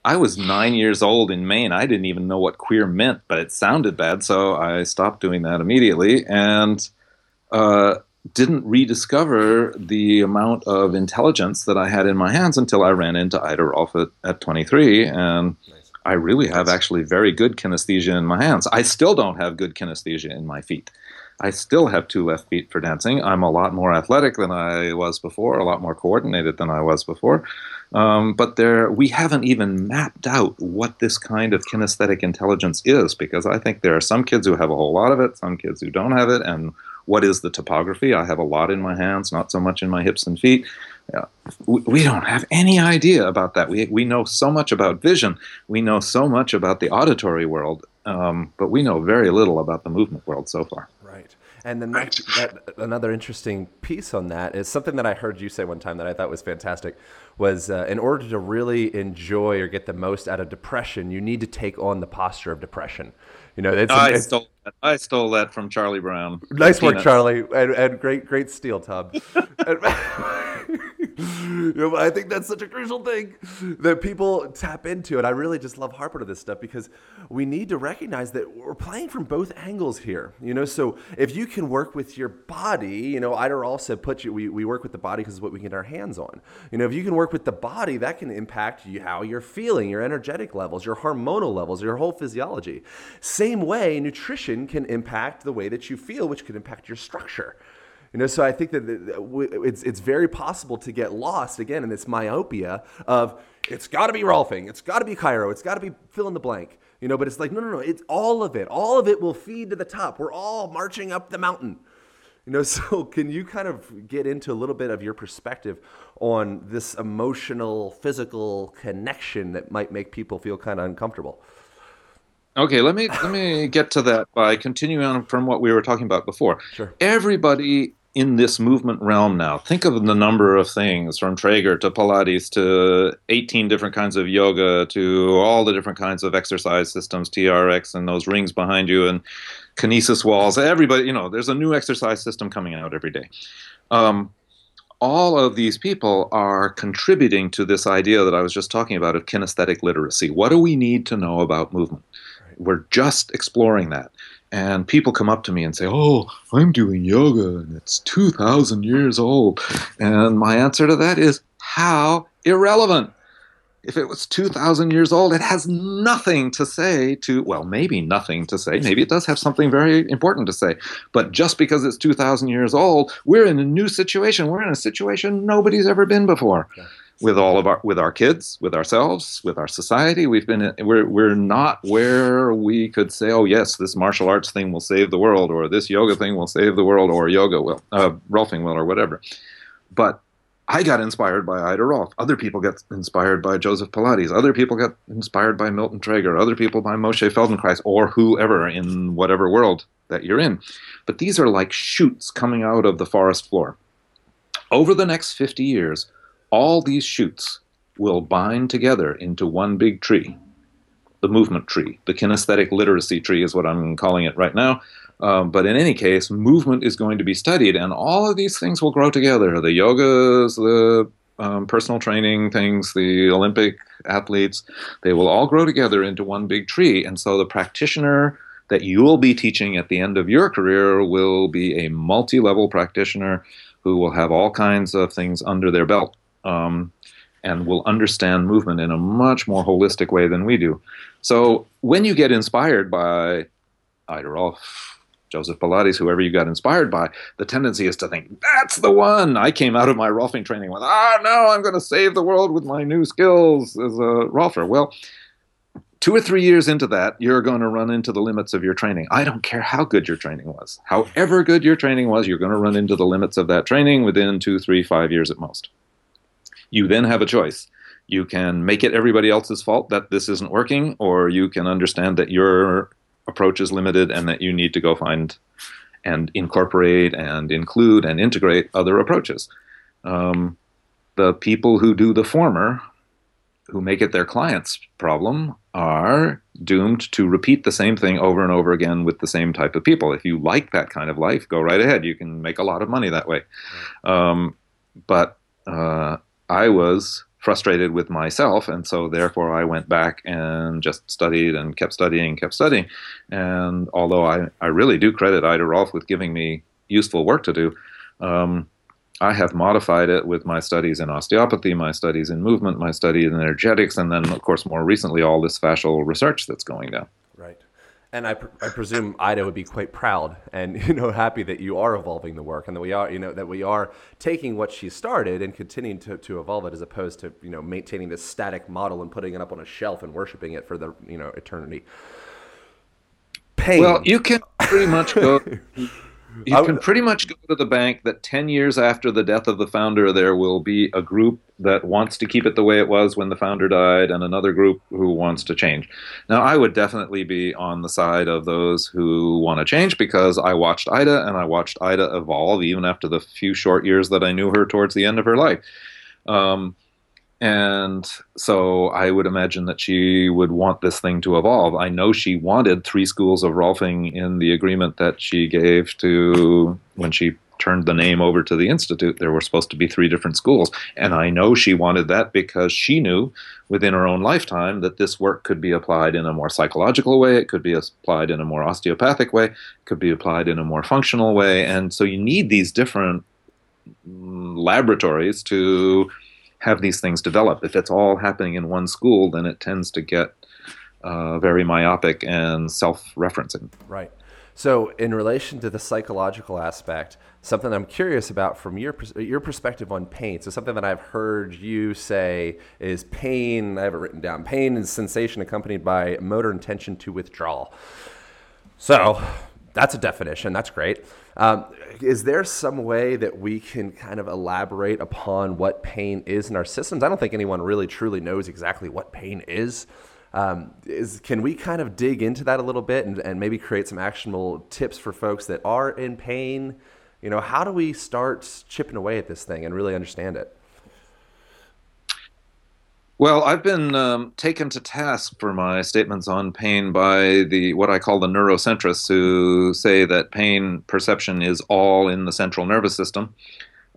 I was nine years old in Maine. I didn't even know what queer meant, but it sounded bad, so I stopped doing that immediately and uh, didn't rediscover the amount of intelligence that I had in my hands until I ran into Ida Rolf at, at 23. And I really have actually very good kinesthesia in my hands. I still don't have good kinesthesia in my feet. I still have two left feet for dancing. I'm a lot more athletic than I was before, a lot more coordinated than I was before. Um, but there, we haven't even mapped out what this kind of kinesthetic intelligence is, because I think there are some kids who have a whole lot of it, some kids who don't have it, and what is the topography? I have a lot in my hands, not so much in my hips and feet. We, we don't have any idea about that. We, we know so much about vision. We know so much about the auditory world, um, but we know very little about the movement world so far. And then that, that, another interesting piece on that is something that I heard you say one time that I thought was fantastic was uh, in order to really enjoy or get the most out of depression, you need to take on the posture of depression. You know, it's, I it's, stole that. I stole that from Charlie Brown. Nice work, Charlie, and, and great, great steal, Tom. you know, I think that's such a crucial thing that people tap into. And I really just love Harper to this stuff because we need to recognize that we're playing from both angles here. You know, so if you can work with your body, you know, Rolf said, put you, we, we work with the body because it's what we get our hands on. You know, if you can work with the body, that can impact you, how you're feeling, your energetic levels, your hormonal levels, your whole physiology. Same way, nutrition can impact the way that you feel, which can impact your structure. You know, so I think that it's it's very possible to get lost again in this myopia of it's got to be Rolfing, it's got to be chiro, it's got to be fill in the blank. You know, but it's like no, no, no, it's all of it. All of it will feed to the top. We're all marching up the mountain. You know, so can you kind of get into a little bit of your perspective on this emotional, physical connection that might make people feel kind of uncomfortable? Okay, let me let me get to that by continuing on from what we were talking about before. Sure. Everybody in this movement realm now. Think of the number of things from Trager to Pilates to 18 different kinds of yoga to all the different kinds of exercise systems, TRX and those rings behind you and kinesis walls. Everybody, you know, there's a new exercise system coming out every day. Um, all of these people are contributing to this idea that I was just talking about of kinesthetic literacy. What do we need to know about movement? We're just exploring that and people come up to me and say, "Oh, I'm doing yoga and it's 2000 years old." And my answer to that is how irrelevant. If it was 2000 years old, it has nothing to say to, well, maybe nothing to say. Maybe it does have something very important to say. But just because it's 2000 years old, we're in a new situation. We're in a situation nobody's ever been before. With all of our with our kids, with ourselves, with our society. We've been we're we're not where we could say, oh yes, this martial arts thing will save the world, or this yoga thing will save the world, or yoga will, uh, Rolfing will, or whatever. But I got inspired by Ida Rolf. Other people get inspired by Joseph Pilates. Other people get inspired by Milton Trager. Other people by Moshe Feldenkrais, or whoever in whatever world that you're in. But these are like shoots coming out of the forest floor. Over the next 50 years, all these shoots will bind together into one big tree the movement tree. The kinesthetic literacy tree is what I'm calling it right now. Um, but in any case, movement is going to be studied, and all of these things will grow together the yogas, the um, personal training things, the Olympic athletes, they will all grow together into one big tree. And so the practitioner that you will be teaching at the end of your career will be a multi level practitioner who will have all kinds of things under their belt um, and will understand movement in a much more holistic way than we do. So when you get inspired by Ida Rolf, Joseph Pilates, whoever you got inspired by, the tendency is to think, that's the one. I came out of my Rolfing training with, ah, no, I'm going to save the world with my new skills as a Rolfer. Well, two or three years into that, you're going to run into the limits of your training. I don't care how good your training was. However good your training was, you're going to run into the limits of that training within two, three, five years at most. You then have a choice. You can make it everybody else's fault that this isn't working, or you can understand that your approach is limited and that you need to go find and incorporate and include and integrate other approaches. Um, the people who do the former, who make it their client's problem, are doomed to repeat the same thing over and over again with the same type of people. If you like that kind of life, go right ahead. You can make a lot of money that way. Um, but uh, I was frustrated with myself, and so therefore I went back and just studied and kept studying, kept studying. And although I, I really do credit Ida Rolf with giving me useful work to do, um, I have modified it with my studies in osteopathy, my studies in movement, my study in energetics, and then, of course, more recently, all this fascial research that's going down. And I, I presume Ida would be quite proud and you know happy that you are evolving the work and that we are you know that we are taking what she started and continuing to, to evolve it as opposed to you know maintaining this static model and putting it up on a shelf and worshiping it for the you know eternity. Pain. Well, you can pretty much go You can pretty much go to the bank that 10 years after the death of the founder, there will be a group that wants to keep it the way it was when the founder died, and another group who wants to change. Now, I would definitely be on the side of those who want to change because I watched Ida and I watched Ida evolve even after the few short years that I knew her towards the end of her life. Um, and so I would imagine that she would want this thing to evolve. I know she wanted three schools of Rolfing in the agreement that she gave to when she turned the name over to the institute. There were supposed to be three different schools. And I know she wanted that because she knew within her own lifetime that this work could be applied in a more psychological way, it could be applied in a more osteopathic way, it could be applied in a more functional way. And so you need these different mm, laboratories to have these things develop. If it's all happening in one school, then it tends to get uh, very myopic and self-referencing. Right. So, in relation to the psychological aspect, something I'm curious about from your your perspective on pain. So, something that I've heard you say is pain. I have it written down. Pain is sensation accompanied by motor intention to withdraw. So, that's a definition. That's great. Um, is there some way that we can kind of elaborate upon what pain is in our systems? I don't think anyone really truly knows exactly what pain is. Um, is can we kind of dig into that a little bit and, and maybe create some actionable tips for folks that are in pain? You know, how do we start chipping away at this thing and really understand it? Well, I've been um, taken to task for my statements on pain by the what I call the neurocentrists, who say that pain perception is all in the central nervous system.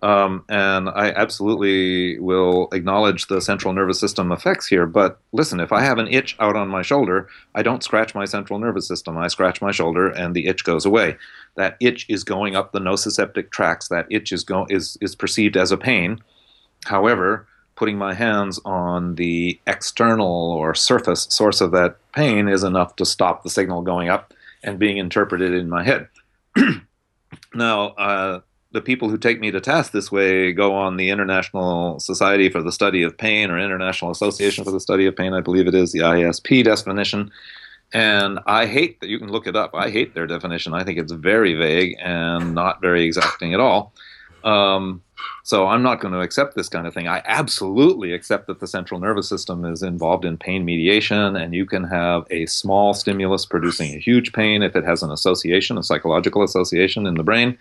Um, and I absolutely will acknowledge the central nervous system effects here. But listen, if I have an itch out on my shoulder, I don't scratch my central nervous system. I scratch my shoulder, and the itch goes away. That itch is going up the nociceptive tracts. That itch is go- is is perceived as a pain. However, putting my hands on the external or surface source of that pain is enough to stop the signal going up and being interpreted in my head. now, uh, the people who take me to task this way go on the International Society for the Study of Pain or International Association for the Study of Pain, I believe it is, the ISP definition. And I hate that you can look it up. I hate their definition. I think it's very vague and not very exacting at all. Um, so I'm not going to accept this kind of thing. I absolutely accept that the central nervous system is involved in pain mediation, and you can have a small stimulus producing a huge pain if it has an association, a psychological association in the brain.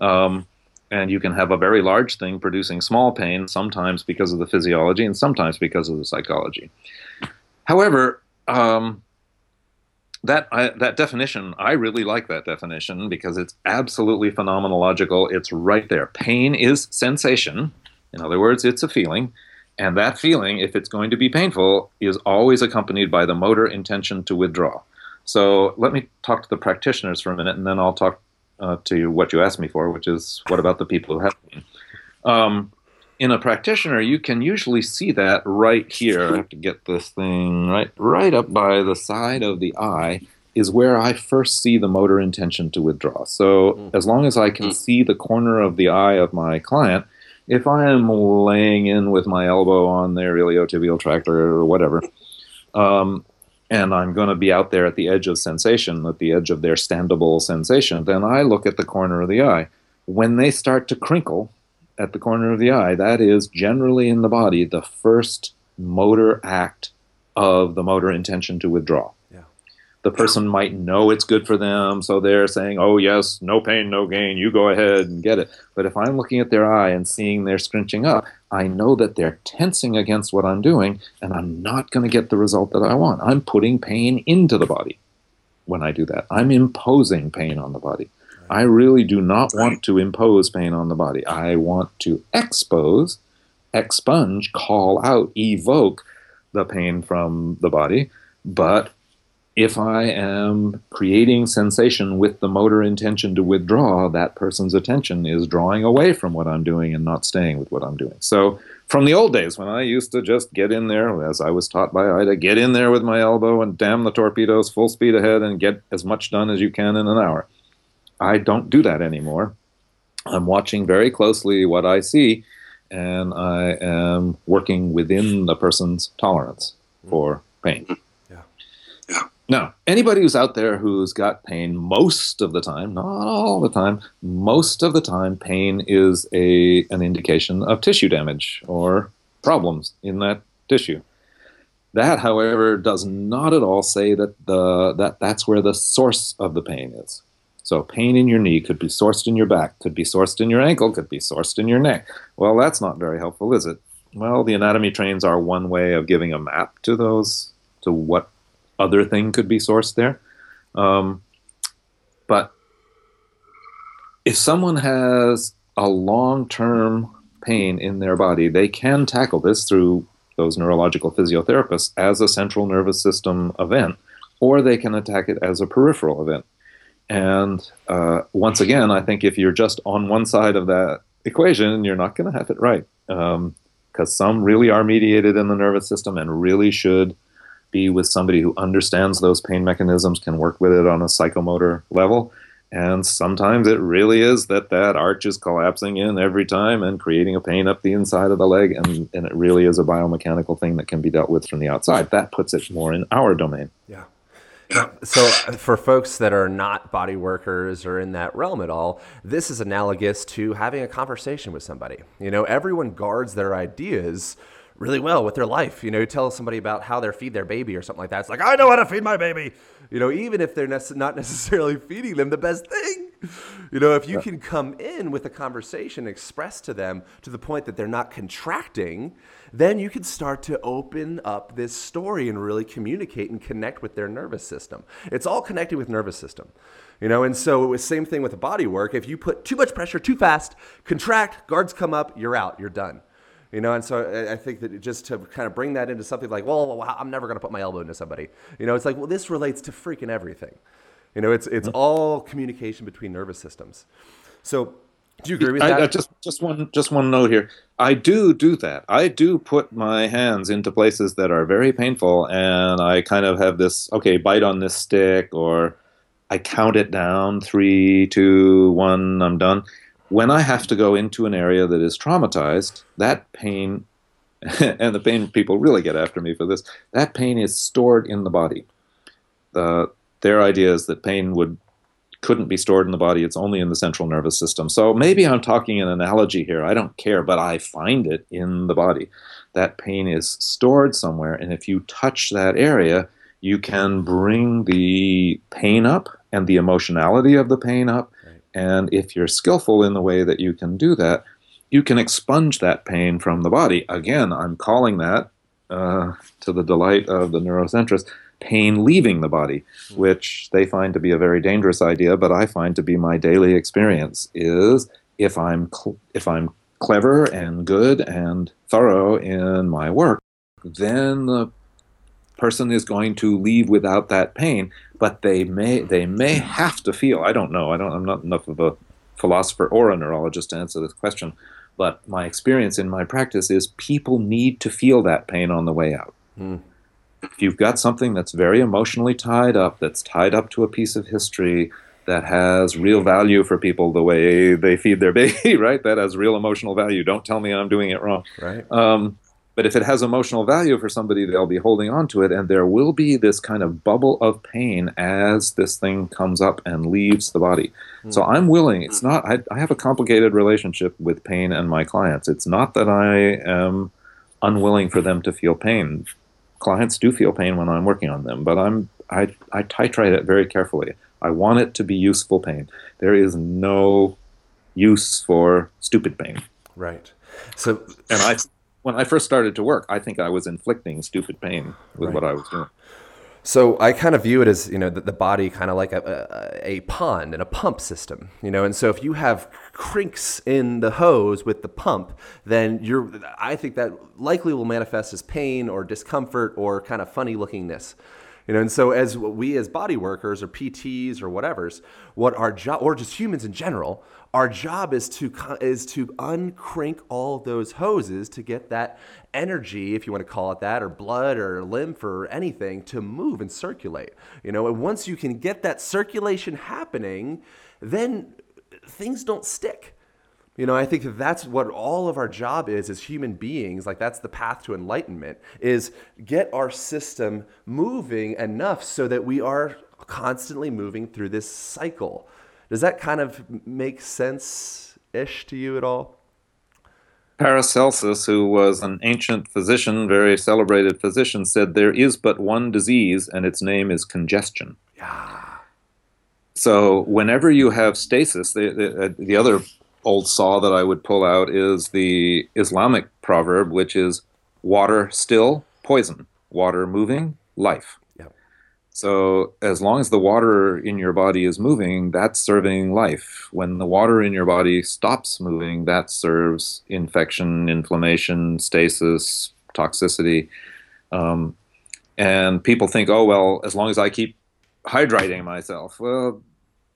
Um, and you can have a very large thing producing small pain, sometimes because of the physiology and sometimes because of the psychology. However, um, that I, that definition, I really like that definition because it's absolutely phenomenological. It's right there. Pain is sensation. In other words, it's a feeling. And that feeling, if it's going to be painful, is always accompanied by the motor intention to withdraw. So let me talk to the practitioners for a minute, and then I'll talk uh, to what you asked me for, which is what about the people who have pain? Um, in a practitioner, you can usually see that right here. I have to get this thing right, right up by the side of the eye is where I first see the motor intention to withdraw. So as long as I can see the corner of the eye of my client, if I am laying in with my elbow on their iliotibial tract or whatever, um, and I'm going to be out there at the edge of sensation, at the edge of their standable sensation, then I look at the corner of the eye. When they start to crinkle at the corner of the eye, that is generally in the body the first motor act of the motor intention to withdraw. The person might know it's good for them, so they're saying, oh, yes, no pain, no gain, you go ahead and get it. But if I'm looking at their eye and seeing they're scrunching up, I know that they're tensing against what I'm doing, and I'm not going to get the result that I want. I'm putting pain into the body when I do that. I'm imposing pain on the body. I really do not want to impose pain on the body. I want to expose, expunge, call out, evoke the pain from the body. But if I am creating sensation with the motor intention to withdraw, that person's attention is drawing away from what I'm doing and not staying with what I'm doing. So, from the old days when I used to just get in there, as I was taught by Ida, get in there with my elbow and damn the torpedoes full speed ahead and get as much done as you can in an hour. I don't do that anymore. I'm watching very closely what I see, and I am working within the person's tolerance for pain. Now, anybody who's out there who's got pain most of the time, not all the time, most of the time, pain is a an indication of tissue damage or problems in that tissue. That, however, does not at all say that the that that's where the source of the pain is. So, pain in your knee could be sourced in your back, could be sourced in your ankle, could be sourced in your neck. Well, that's not very helpful, is it? Well, the anatomy trains are one way of giving a map to those to what other thing could be sourced there. Um, but if someone has a long term pain in their body, they can tackle this through those neurological physiotherapists as a central nervous system event, or they can attack it as a peripheral event. And uh, once again, I think if you're just on one side of that equation, you're not going to have it right. Because um, some really are mediated in the nervous system and really should be with somebody who understands those pain mechanisms, can work with it on a psychomotor level. And sometimes it really is that that arch is collapsing in every time and creating a pain up the inside of the leg. And, and it really is a biomechanical thing that can be dealt with from the outside. That puts it more in our domain. Yeah. So, for folks that are not body workers or in that realm at all, this is analogous to having a conversation with somebody. You know, everyone guards their ideas really well with their life. You know, you tell somebody about how they feed their baby or something like that. It's like, I know how to feed my baby. You know, even if they're ne- not necessarily feeding them the best thing. You know, if you can come in with a conversation, expressed to them to the point that they're not contracting, then you can start to open up this story and really communicate and connect with their nervous system. It's all connected with nervous system. You know, and so it was same thing with the body work. If you put too much pressure too fast, contract, guards come up, you're out, you're done. You know, and so I think that just to kind of bring that into something like, well, I'm never going to put my elbow into somebody. You know, it's like, well, this relates to freaking everything. You know, it's it's mm-hmm. all communication between nervous systems. So, do you agree with that? I, just just one just one note here. I do do that. I do put my hands into places that are very painful, and I kind of have this okay, bite on this stick, or I count it down three, two, one, I'm done when I have to go into an area that is traumatized, that pain, and the pain people really get after me for this, that pain is stored in the body. Uh, their idea is that pain would couldn't be stored in the body; it's only in the central nervous system. So maybe I'm talking an analogy here. I don't care, but I find it in the body. That pain is stored somewhere, and if you touch that area, you can bring the pain up and the emotionality of the pain up and if you're skillful in the way that you can do that, you can expunge that pain from the body. Again, I'm calling that, uh, to the delight of the neurocentrist, pain leaving the body, hmm. which they find to be a very dangerous idea, but I find to be my daily experience. Is if I'm cl- if I'm clever and good and thorough in my work, then the person is going to leave without that pain, but they may they may have to feel. I don't know. I don't. I'm not enough of a philosopher or a neurologist to answer this question. But my experience in my practice is people need to feel that pain on the way out. If you've got something that's very emotionally tied up, that's tied up to a piece of history, that has real value for people the way they feed their baby, right? That has real emotional value. Don't tell me I'm doing it wrong. Right. Um, but if it has emotional value for somebody, they'll be holding on to it, and there will be this kind of bubble of pain as this thing comes up and leaves the body. So hmm. I'm willing. It's hmm. not. I, I have a complicated relationship with pain and my clients. It's not that I am unwilling for them to feel pain. Clients do feel pain when I'm working on them, but I'm I, I titrate it very carefully. I want it to be useful pain. There is no use for stupid pain. Right. So And I, when I first started to work, I think I was inflicting stupid pain with what I was doing. So I kind of view it as you know the, the body kind of like a, a, a pond and a pump system, you know. And so if you have crinks in the hose with the pump, then you're I think that likely will manifest as pain or discomfort or kind of funny lookingness. You know, and so as we as body workers or PTs or whatever's, what our job or just humans in general, our job is to is to uncrink all those hoses to get that energy, if you want to call it that, or blood or lymph or anything to move and circulate. You know, and once you can get that circulation happening, then things don't stick. You know, I think that that's what all of our job is as human beings. Like that's the path to enlightenment is get our system moving enough so that we are constantly moving through this cycle. Does that kind of make sense ish to you at all? Paracelsus, who was an ancient physician, very celebrated physician, said there is but one disease, and its name is congestion. So whenever you have stasis, the, the, uh, the other old saw that I would pull out is the Islamic proverb, which is water still, poison. Water moving, life. So as long as the water in your body is moving, that's serving life. When the water in your body stops moving, that serves infection, inflammation, stasis, toxicity. Um, and people think, oh well, as long as I keep hydrating myself, well,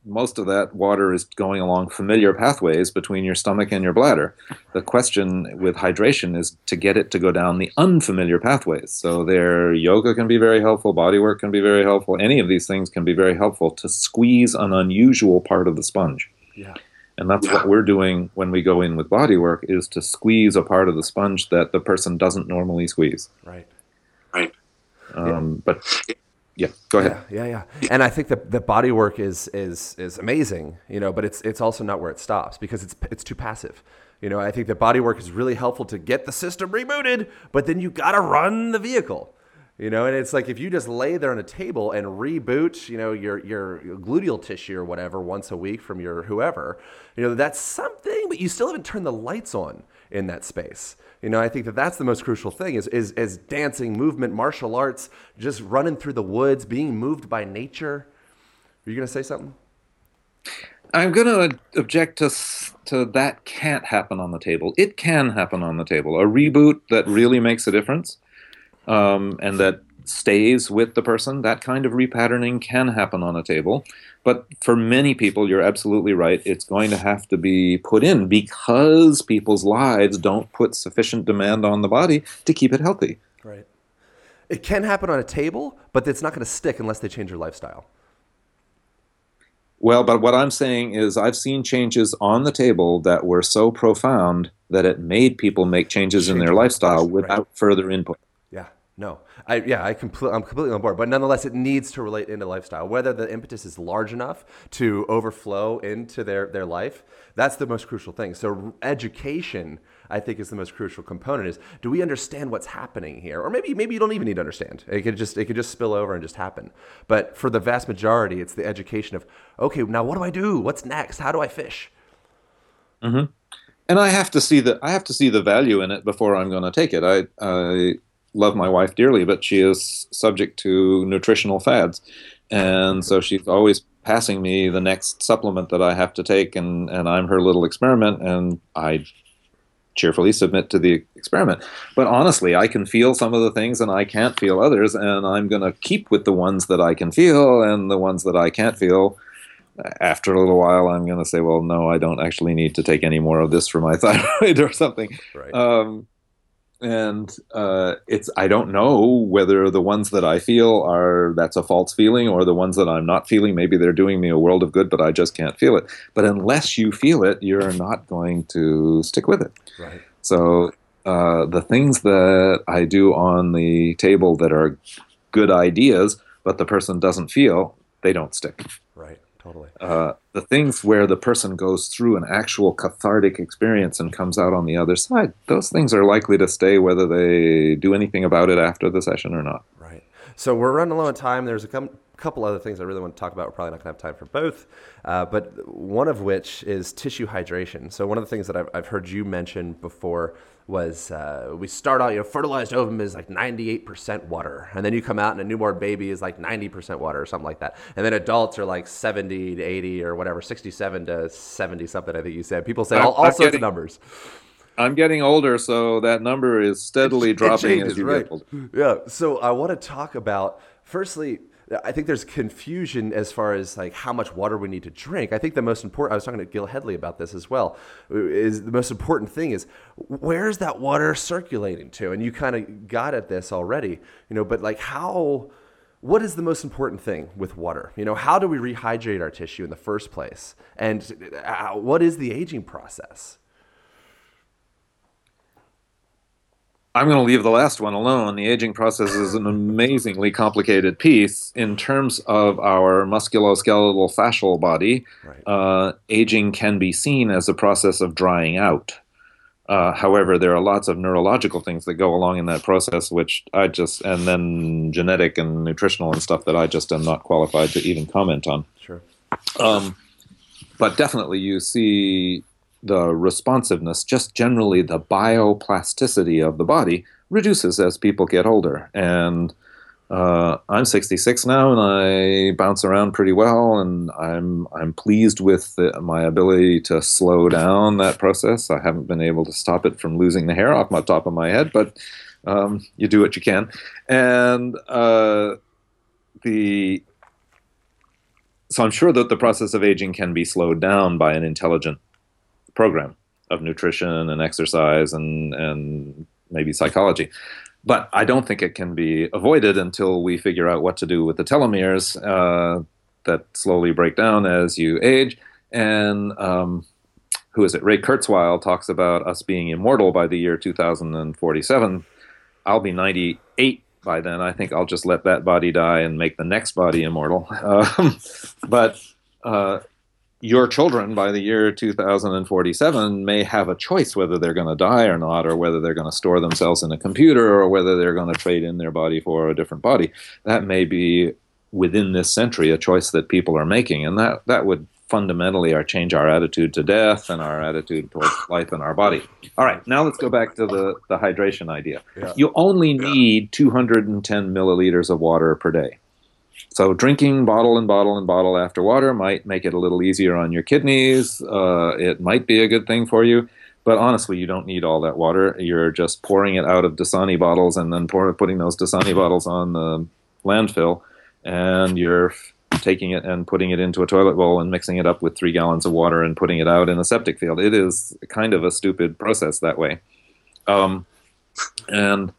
most of that water is going along familiar pathways between your stomach and your bladder. The question with hydration is to get it to go down the unfamiliar pathways. So there yoga can be very helpful, body work can be very helpful, any of these things can be very helpful to squeeze an unusual part of the sponge. Yeah. And that's what we're doing when we go in with body work is to squeeze a part of the sponge that the person doesn't normally squeeze. Right. Right. Um, But yeah, go ahead. Yeah, yeah, yeah. And I think that the body work is is is amazing, you know, but it's it's also not where it stops because it's it's too passive. You know, I think that body work is really helpful to get the system rebooted, but then you got to run the vehicle. You know, and it's like if you just lay there on a table and reboot, you know, your your gluteal tissue or whatever once a week from your whoever, you know, that's something, but you still haven't turned the lights on in that space. You know, I think that that's the most crucial thing is is is dancing, movement, martial arts, just running through the woods, being moved by nature. Are you gonna say something? I'm going to object to to that can't happen on the table. It can happen on the table. A reboot that really makes a difference, um, and that stays with the person. That kind of repatterning can happen on a table, but for many people, you're absolutely right. It's going to have to be put in because people's lives don't put sufficient demand on the body to keep it healthy. Right. It can happen on a table, but it's not going to stick unless they change their lifestyle. Well, but what I'm saying is, I've seen changes on the table that were so profound that it made people make changes in their lifestyle lifestyle, right. without further input. No. I yeah, I I'm completely on board. But nonetheless, it needs to relate into lifestyle. Whether the impetus is large enough to overflow into their, their life, that's the most crucial thing. So education, I think, is the most crucial component. Is do we understand what's happening here, or maybe maybe you don't even need to understand. It could just it could just spill over and just happen. But for the vast majority, it's the education of okay, now what do I do? What's next? How do I fish? Mm-hmm. and I have to see the I have to see the value in it before I'm going to take it. I I love my wife dearly, but she is subject to nutritional fads, and so she's always passing me the next supplement that I have to take, and and I'm her little experiment, and I cheerfully submit to the experiment. But honestly, I can feel some of the things and I can't feel others, and I'm going to keep with the ones that I can feel, and the ones that I can't feel after a little while, I'm going to say, well, no, I don't actually need to take any more of this for my thyroid or something. Right. Um, and uh, it's I don't know whether the ones that I feel are that's a false feeling or the ones that I'm not feeling. Maybe they're doing me a world of good, but I just can't feel it. But unless you feel it, you're not going to stick with it. right. So uh, the things that I do on the table that are good ideas, but the person doesn't feel, they don't stick. Totally. Uh, the things where the person goes through an actual cathartic experience and comes out on the other side, those things are likely to stay whether they do anything about it after the session or not. Right. So we're running low on time. There's a com- couple other things I really want to talk about. We're probably not going to have time for both, uh, but one of which is tissue hydration. So one of the things that I've, I've heard you mention before was uh, we start out, you know, fertilized ovum is like 98% water, and then you come out and a newborn baby is like 90% water or something like that, and then adults are like 70 to 80 or whatever, 67 to 70 something. I think you said. People say I'm- all, all I'm sorts of numbers. I'm getting older, so that number is steadily dropping changes, as you right. get older. Yeah. So I want to talk about firstly. I think there's confusion as far as like how much water we need to drink. I think the most important. I was talking to Gil Hedley about this as well. Is the most important thing is where's that water circulating to? And you kind of got at this already, you know. But like how, what is the most important thing with water? You know, how do we rehydrate our tissue in the first place? And uh, what is the aging process? I'm going to leave the last one alone. The aging process is an amazingly complicated piece in terms of our musculoskeletal fascial body. Right. Uh, aging can be seen as a process of drying out. Uh, however, there are lots of neurological things that go along in that process, which I just, and then genetic and nutritional and stuff that I just am not qualified to even comment on. Sure. Um, but definitely, you see the responsiveness, just generally the bioplasticity of the body reduces as people get older. And uh, I'm 66 now, and I bounce around pretty well, and I'm I'm pleased with the, my ability to slow down that process. I haven't been able to stop it from losing the hair off my top of my head, but um, you do what you can. And uh, the so I'm sure that the process of aging can be slowed down by an intelligent program of nutrition and exercise and and maybe psychology. But I don't think it can be avoided until we figure out what to do with the telomeres uh, that slowly break down as you age. And um, who is it? Ray Kurzweil talks about us being immortal by the year 2047. I'll be 98 by then. I think I'll just let that body die and make the next body immortal. Um, but uh, your children by the year 2047 may have a choice whether they're going to die or not, or whether they're going to store themselves in a computer, or whether they're going to trade in their body for a different body. That may be within this century a choice that people are making, and that that would fundamentally our change our attitude to death and our attitude towards life and our body. All right, now let's go back to the, the hydration idea. Yeah. You only need 210 milliliters of water per day. So drinking bottle and bottle and bottle after water might make it a little easier on your kidneys. Uh, it might be a good thing for you, but honestly, you don't need all that water. You're just pouring it out of Dasani bottles and then pour, putting those Dasani bottles on the landfill, and you're taking it and putting it into a toilet bowl and mixing it up with three gallons of water and putting it out in a septic field. It is kind of a stupid process that way. Um, and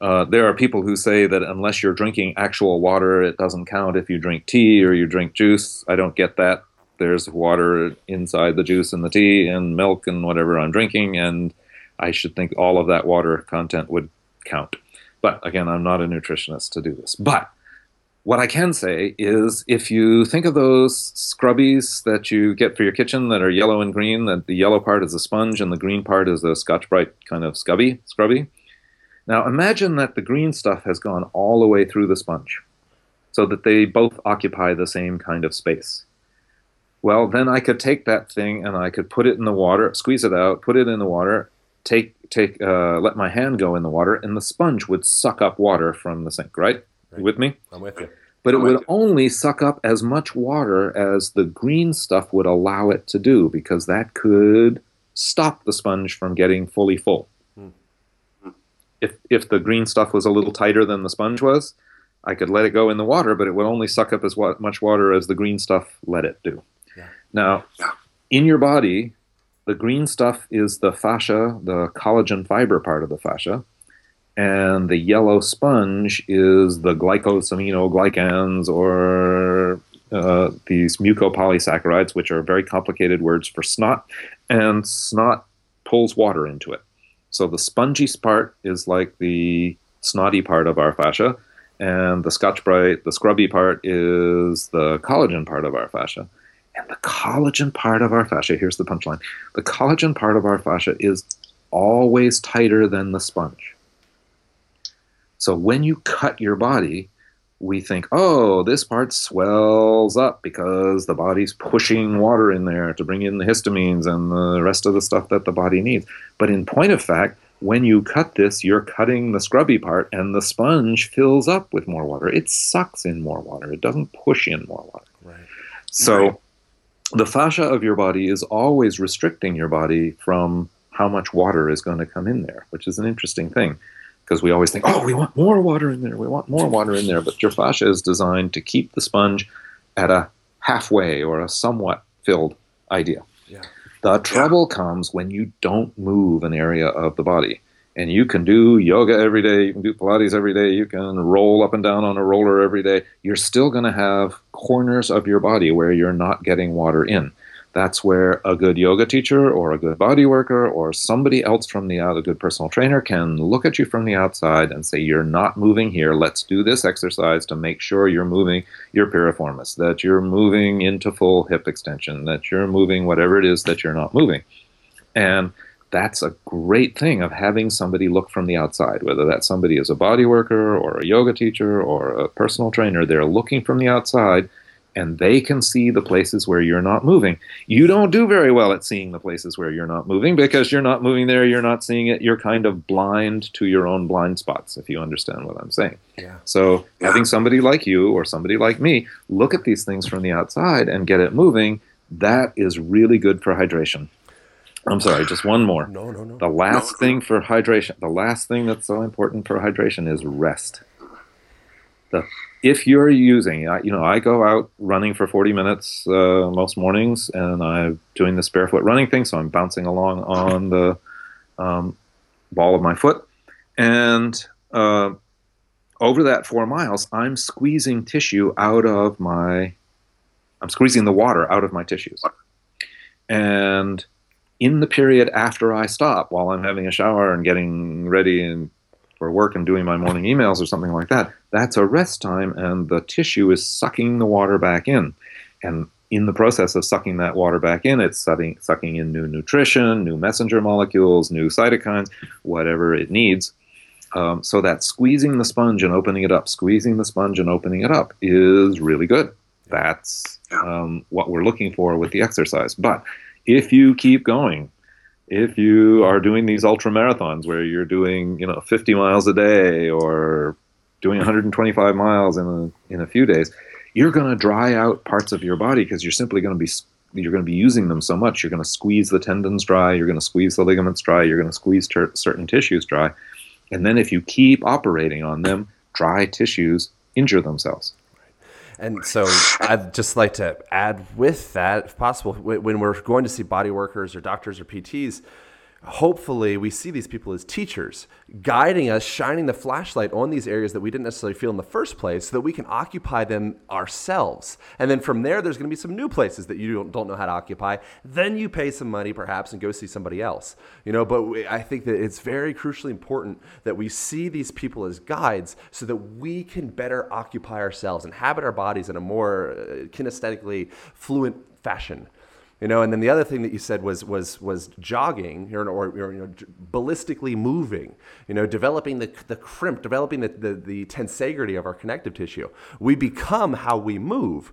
uh, there are people who say that unless you're drinking actual water, it doesn't count if you drink tea or you drink juice. I don't get that. There's water inside the juice and the tea and milk and whatever I'm drinking, and I should think all of that water content would count. But again, I'm not a nutritionist to do this. But what I can say is if you think of those scrubbies that you get for your kitchen that are yellow and green, that the yellow part is a sponge and the green part is a Scotch Brite kind of scubby, scrubby. Now imagine that the green stuff has gone all the way through the sponge so that they both occupy the same kind of space. Well, then I could take that thing and I could put it in the water, squeeze it out, put it in the water, take take uh, let my hand go in the water, and the sponge would suck up water from the sink. Right? You with me? I'm with you. But it would only suck up as much water as the green stuff would allow it to do, because that could stop the sponge from getting fully full. If if the green stuff was a little tighter than the sponge was, I could let it go in the water, but it would only suck up as wa- much water as the green stuff let it do. Now, in your body, the green stuff is the fascia, the collagen fiber part of the fascia, and the yellow sponge is the glycosaminoglycans or uh, these mucopolysaccharides, which are very complicated words for snot, and snot pulls water into it. So the spongy part is like the snotty part of our fascia, and the Scotch Brite, the scrubby part, is the collagen part of our fascia. And the collagen part of our fascia, here's the punchline the collagen part of our fascia is always tighter than the sponge. So when you cut your body, we think, oh, this part swells up because the body's pushing water in there to bring in the histamines and the rest of the stuff that the body needs. But in point of fact, when you cut this, you're cutting the scrubby part, and the sponge fills up with more water. It sucks in more water. It doesn't push in more water. Right. So Right. the fascia of your body is always restricting your body from how much water is going to come in there, which is an interesting thing because we always think, oh, we want more water in there. We want more water in there. But your fascia is designed to keep the sponge at a halfway or a somewhat filled idea. Yeah. The trouble comes when you don't move an area of the body. And you can do yoga every day, you can do Pilates every day, you can roll up and down on a roller every day. You're still going to have corners of your body where you're not getting water in. That's where a good yoga teacher or a good body worker or somebody else from the out, a good personal trainer can look at you from the outside and say, You're not moving here. Let's do this exercise to make sure you're moving your piriformis, that you're moving into full hip extension, that you're moving whatever it is that you're not moving. And that's a great thing of having somebody look from the outside, whether that somebody is a body worker or a yoga teacher or a personal trainer. They're looking from the outside and they can see the places where you're not moving. You don't do very well at seeing the places where you're not moving because you're not moving there, you're not seeing it, you're kind of blind to your own blind spots, if you understand what I'm saying. Yeah. So having somebody like you or somebody like me look at these things from the outside and get it moving, that is really good for hydration. I'm sorry, just one more. No, no, no. The last thing for hydration, the last thing that's so important for hydration is rest. If you're using, you know, I go out running for 40 minutes uh, most mornings, and I'm doing this barefoot running thing, so I'm bouncing along on the um, ball of my foot, and uh, over that four miles, I'm squeezing tissue out of my, I'm squeezing the water out of my tissues, and in the period after I stop, while I'm having a shower and getting ready and for work and doing my morning emails or something like that, that's a rest time, and the tissue is sucking the water back in. And in the process of sucking that water back in, it's sucking, sucking in new nutrition, new messenger molecules, new cytokines, whatever it needs. Um, so that squeezing the sponge and opening it up, squeezing the sponge and opening it up is really good. That's um, what we're looking for with the exercise. But if you keep going, if you are doing these ultra marathons where you're doing, you know, 50 miles a day or doing 125 miles in a, in a few days, you're going to dry out parts of your body because you're simply going to be you're going to be using them so much. You're going to squeeze the tendons dry. You're going to squeeze the ligaments dry. You're going to squeeze ter- certain tissues dry. And then if you keep operating on them, dry tissues injure themselves. And so I'd just like to add with that, if possible, when we're going to see body workers or doctors or PTs, hopefully we see these people as teachers, guiding us, shining the flashlight on these areas that we didn't necessarily feel in the first place so that we can occupy them ourselves. And then from there, there's going to be some new places that you don't, know how to occupy. Then you pay some money perhaps and go see somebody else. You know, but we, I think that it's very crucially important that we see these people as guides so that we can better occupy ourselves and habit our bodies in a more uh, kinesthetically fluent fashion. You know, and then the other thing that you said was was was jogging or, or, or you know, ballistically moving. You know, developing the the crimp, developing the, the the tensegrity of our connective tissue. We become how we move.